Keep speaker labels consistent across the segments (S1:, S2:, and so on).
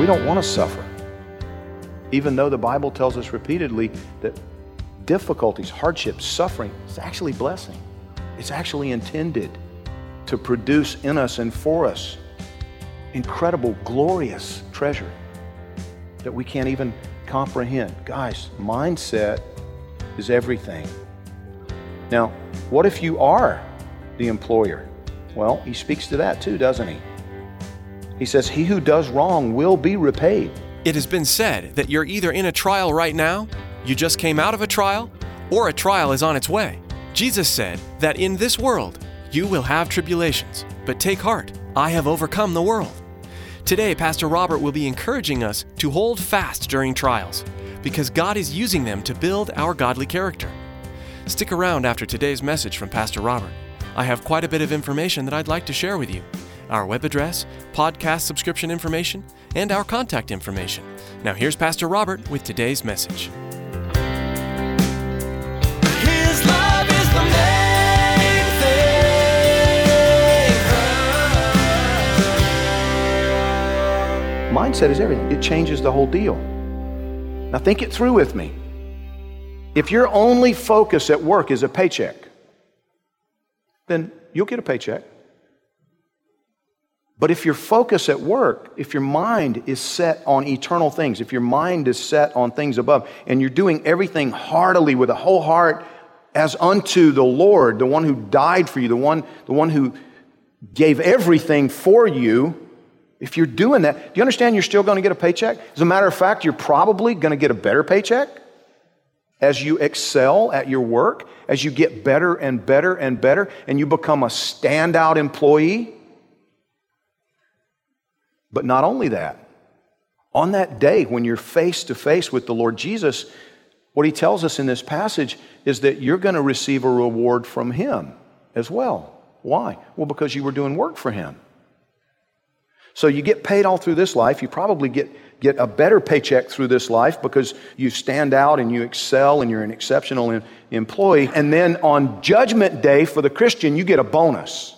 S1: We
S2: don't want to suffer. Even though the Bible tells us repeatedly that difficulties, hardships, suffering is actually blessing. It's actually intended to produce in us and for us incredible, glorious treasure that we can't even comprehend. Guys, mindset is everything. Now, what if you are the employer? Well, he speaks to that too, doesn't he? He says, He who does wrong will be repaid.
S3: It has been said that you're either in a trial right now, you just came out of a trial, or a trial is on its way. Jesus said that in this world you will have tribulations, but take heart, I have overcome the world. Today, Pastor Robert will be encouraging us to hold fast during trials because God is using them to build our godly character. Stick around after today's message from Pastor Robert. I have quite a bit of information that I'd like to share with you our web address, podcast subscription information, and our contact information. Now, here's Pastor Robert with today's message.
S1: His love is the main thing.
S2: Mindset is everything, it changes the whole deal. Now, think it through with me. If your only focus at work is a paycheck, then you'll get a paycheck. But if your focus at work, if your mind is set on eternal things, if your mind is set on things above, and you're doing everything heartily with a whole heart as unto the Lord, the one who died for you, the one, the one who gave everything for you, if you're doing that, do you understand you're still going to get a paycheck? As a matter of fact, you're probably going to get a better paycheck as you excel at your work, as you get better and better and better, and you become a standout employee. But not only that, on that day when you're face to face with the Lord Jesus, what he tells us in this passage is that you're going to receive a reward from him as well. Why? Well, because you were doing work for him. So you get paid all through this life. You probably get, get a better paycheck through this life because you stand out and you excel and you're an exceptional em- employee. And then on Judgment Day for the Christian, you get a bonus.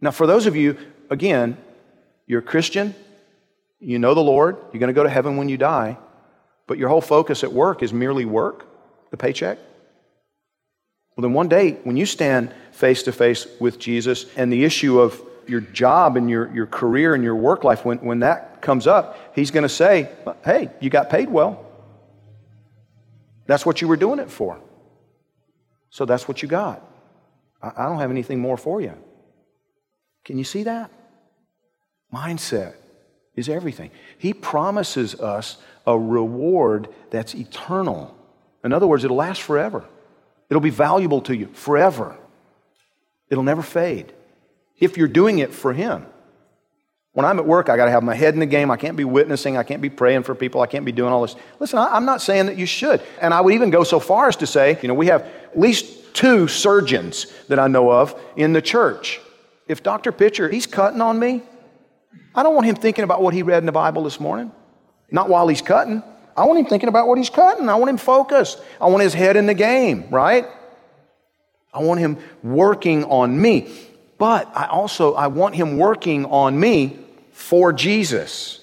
S2: Now, for those of you, again, you're a Christian, you know the Lord, you're going to go to heaven when you die, but your whole focus at work is merely work, the paycheck. Well, then one day, when you stand face to face with Jesus and the issue of your job and your, your career and your work life, when, when that comes up, he's going to say, Hey, you got paid well. That's what you were doing it for. So that's what you got. I, I don't have anything more for you. Can you see that? Mindset is everything. He promises us a reward that's eternal. In other words, it'll last forever. It'll be valuable to you forever. It'll never fade if you're doing it for Him. When I'm at work, I got to have my head in the game. I can't be witnessing. I can't be praying for people. I can't be doing all this. Listen, I, am not saying that you should. And I would even go so far as to say, you know, we have at least two surgeons that I know of in the church. If Dr. Pitcher, he's cutting on me, I don't want him thinking about what he read in the Bible this morning. Not while he's cutting. I want him thinking about what he's cutting. I want him focused. I want his head in the game, right? I want him working on me. But I also I want him working on me for Jesus,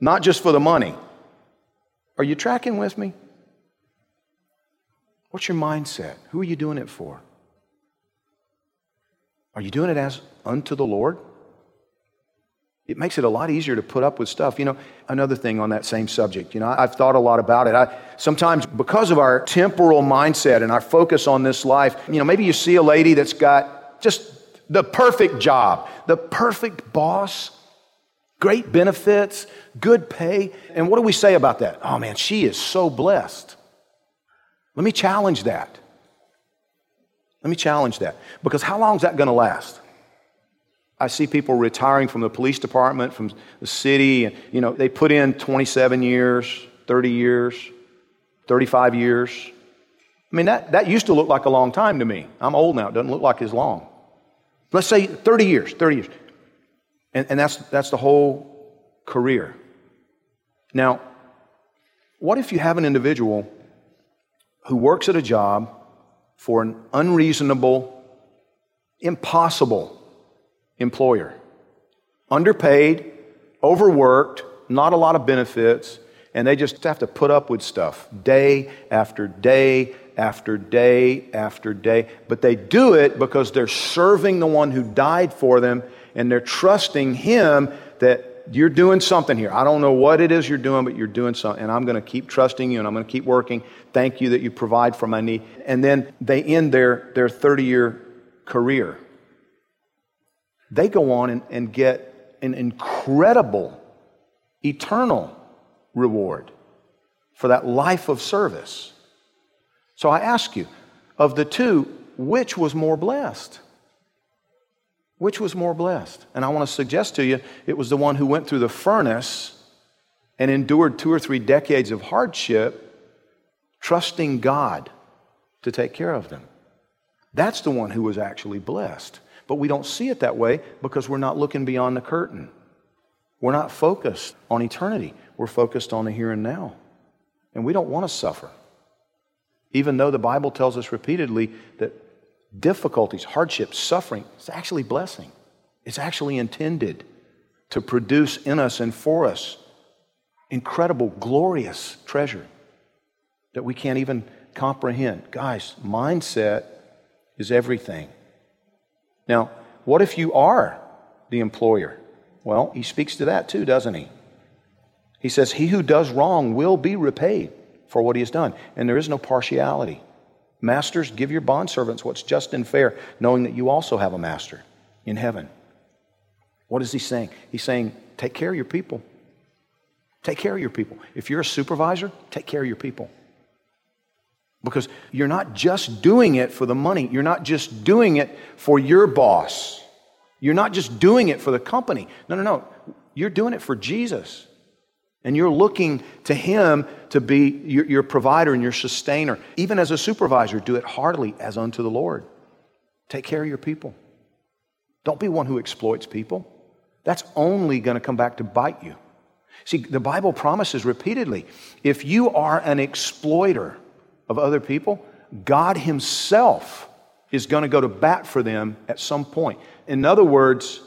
S2: not just for the money. Are you tracking with me? What's your mindset? Who are you doing it for? Are you doing it as unto the Lord? It makes it a lot easier to put up with stuff. You know, another thing on that same subject, you know, I've thought a lot about it. I, sometimes because of our temporal mindset and our focus on this life, you know, maybe you see a lady that's got just the perfect job, the perfect boss, great benefits, good pay. And what do we say about that? Oh man, she is so blessed. Let me challenge that. Let me challenge that. Because how long is that going to last? I see people retiring from the police department, from the city, and you know, they put in 27 years, 30 years, 35 years. I mean, that, that used to look like a long time to me. I'm old now, it doesn't look like as long. Let's say 30 years, 30 years. And, and that's, that's the whole career. Now, what if you have an individual who works at a job for an unreasonable, impossible employer? Underpaid, overworked, not a lot of benefits, and they just have to put up with stuff day after day after day after day. But they do it because they're serving the one who died for them and they're trusting Him that you're doing something here. I don't know what it is you're doing, but you're doing something. And I'm going to keep trusting you and I'm going to keep working. Thank you that you provide for my need. And then they end their, their 30 year career. They go on and, and get an incredible, eternal reward for that life of service. So I ask you, of the two, which was more blessed? Which was more blessed? And I want to suggest to you, it was the one who went through the furnace and endured two or three decades of hardship, trusting God to take care of them. That's the one who was actually blessed. But we don't see it that way because we're not looking beyond the curtain. We're not focused on eternity. We're focused on the here and now. And we don't want to suffer. Even though the Bible tells us repeatedly that difficulties, hardships, suffering is actually blessing. It's actually intended to produce in us and for us incredible, glorious treasure that we can't even comprehend. Guys, mindset is everything. Now, what if you are the employer? Well, he speaks to that too, doesn't he? He says, He who does wrong will be repaid for what he has done, and there is no partiality. Masters, give your bondservants what's just and fair, knowing that you also have a master in heaven. What is he saying? He's saying, take care of your people. Take care of your people. If you're a supervisor, take care of your people. Because you're not just doing it for the money, you're not just doing it for your boss, you're not just doing it for the company. No, no, no. You're doing it for Jesus. And you're looking to Him to be your, your, provider and your sustainer. Even as a supervisor, do it heartily as unto the Lord. Take care of your people. Don't be one who exploits people. That's only going to come back to bite you. See, the Bible promises repeatedly if you are an exploiter of other people, God Himself is going to go to bat for them at some point. In other words,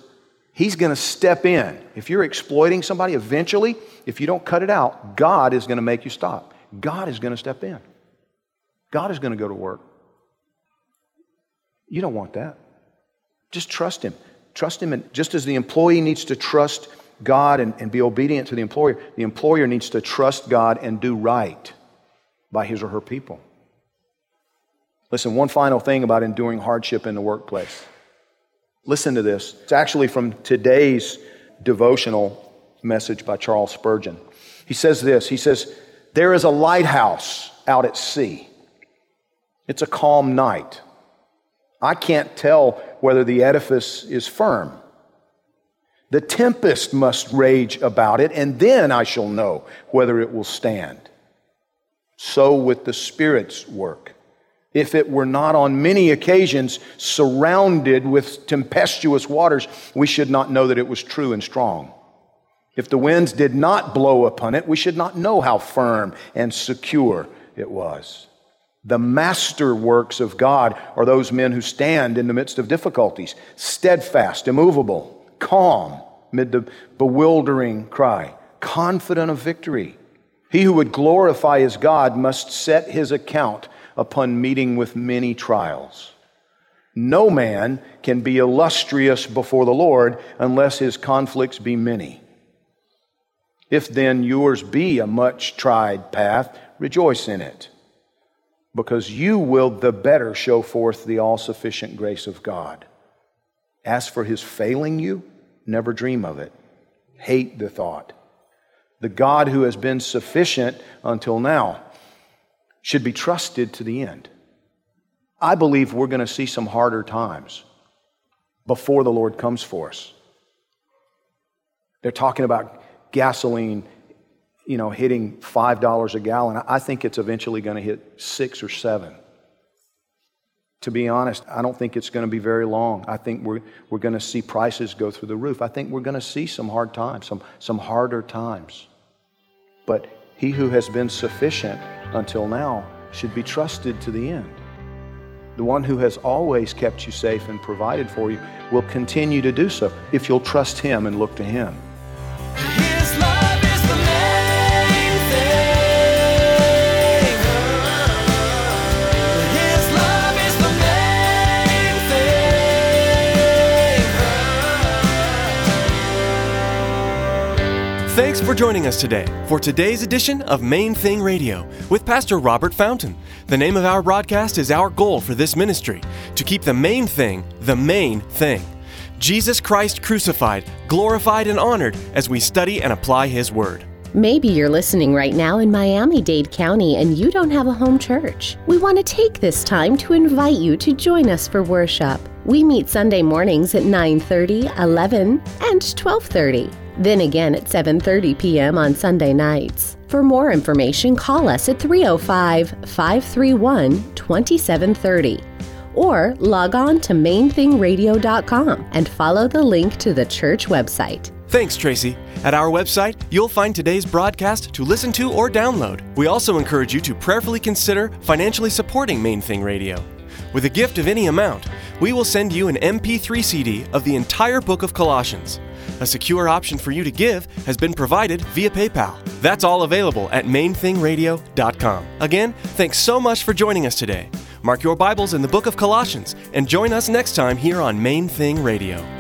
S2: He's going to step in. If you're exploiting somebody, eventually, if you don't cut it out, God is going to make you stop. God is going to step in. God is going to go to work. You don't want that. Just trust Him. Trust Him. And just as the employee needs to trust God and, and be obedient to the employer, the employer needs to trust God and do right by his or her people. Listen, one final thing about enduring hardship in the workplace. Listen to this. It's actually from today's devotional message by Charles Spurgeon. He says this He says, There is a lighthouse out at sea. It's a calm night. I can't tell whether the edifice is firm. The tempest must rage about it, and then I shall know whether it will stand. So with the Spirit's work if it were not on many occasions surrounded with tempestuous waters, we should not know that it was true and strong. If the winds did not blow upon it, we should not know how firm and secure it was. The masterworks of God are those men who stand in the midst of difficulties, steadfast, immovable, calm amid the bewildering cry, confident of victory. He who would glorify his God must set his account upon meeting with many trials. No man can be illustrious before the Lord unless his conflicts be many. If then yours be a much tried path, rejoice in it, because you will the better show forth the all sufficient grace of God. As for his failing you, never dream of it. Hate the thought. The God who has been sufficient until now should be trusted to the end. I believe we're going to see some harder times before the Lord comes for us. They're talking about gasoline, you know, hitting $5 a gallon. I think it's eventually going to hit 6 or 7. To be honest, I don't think it's going to be very long. I think we're, we're going to see prices go through the roof. I think we're going to see some hard times, some, some harder times. But he who has been sufficient until now should be trusted to the end. The one who has always kept you safe and provided for you will continue to do so if you'll trust him and look to him.
S3: Thanks for joining us today for today's edition of Main Thing Radio with Pastor Robert Fountain. The name of our broadcast is our goal for this ministry to keep the main thing the main thing. Jesus Christ crucified, glorified, and honored as we study and apply His Word.
S4: Maybe you're listening right now in Miami Dade County and you don't have a home church. We want to take this time to invite you to join us for worship. We meet Sunday mornings at 9:30, 11, and 12:30. Then again at 7:30 p.m. on Sunday nights. For more information, call us at 305-531-2730 or log on to mainthingradio.com and follow the link to the church website.
S3: Thanks, Tracy. At our website, you'll find today's broadcast to listen to or download. We also encourage you to prayerfully consider financially supporting Main Thing Radio. With a gift of any amount, we will send you an MP3 CD of the entire book of Colossians. A secure option for you to give has been provided via PayPal. That's all available at mainthingradio.com. Again, thanks so much for joining us today. Mark your Bibles in the book of Colossians and join us next time here on Main Thing Radio.